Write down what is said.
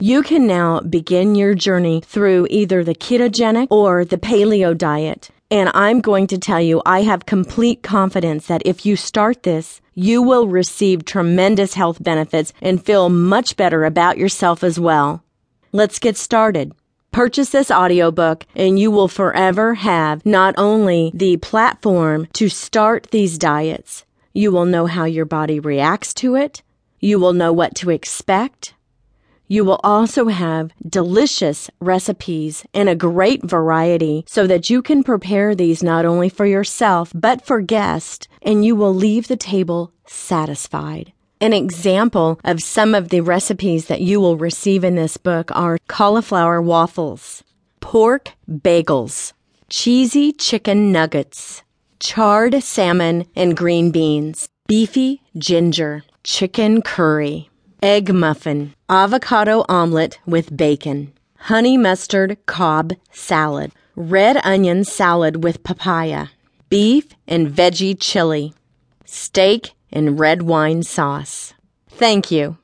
You can now begin your journey through either the ketogenic or the paleo diet. And I'm going to tell you, I have complete confidence that if you start this, you will receive tremendous health benefits and feel much better about yourself as well. Let's get started. Purchase this audiobook and you will forever have not only the platform to start these diets, you will know how your body reacts to it. You will know what to expect. You will also have delicious recipes in a great variety so that you can prepare these not only for yourself but for guests and you will leave the table satisfied. An example of some of the recipes that you will receive in this book are cauliflower waffles, pork bagels, cheesy chicken nuggets, charred salmon and green beans, beefy ginger, chicken curry, egg muffin, avocado omelet with bacon, honey mustard Cobb salad, red onion salad with papaya, beef and veggie chili, steak and red wine sauce. Thank you.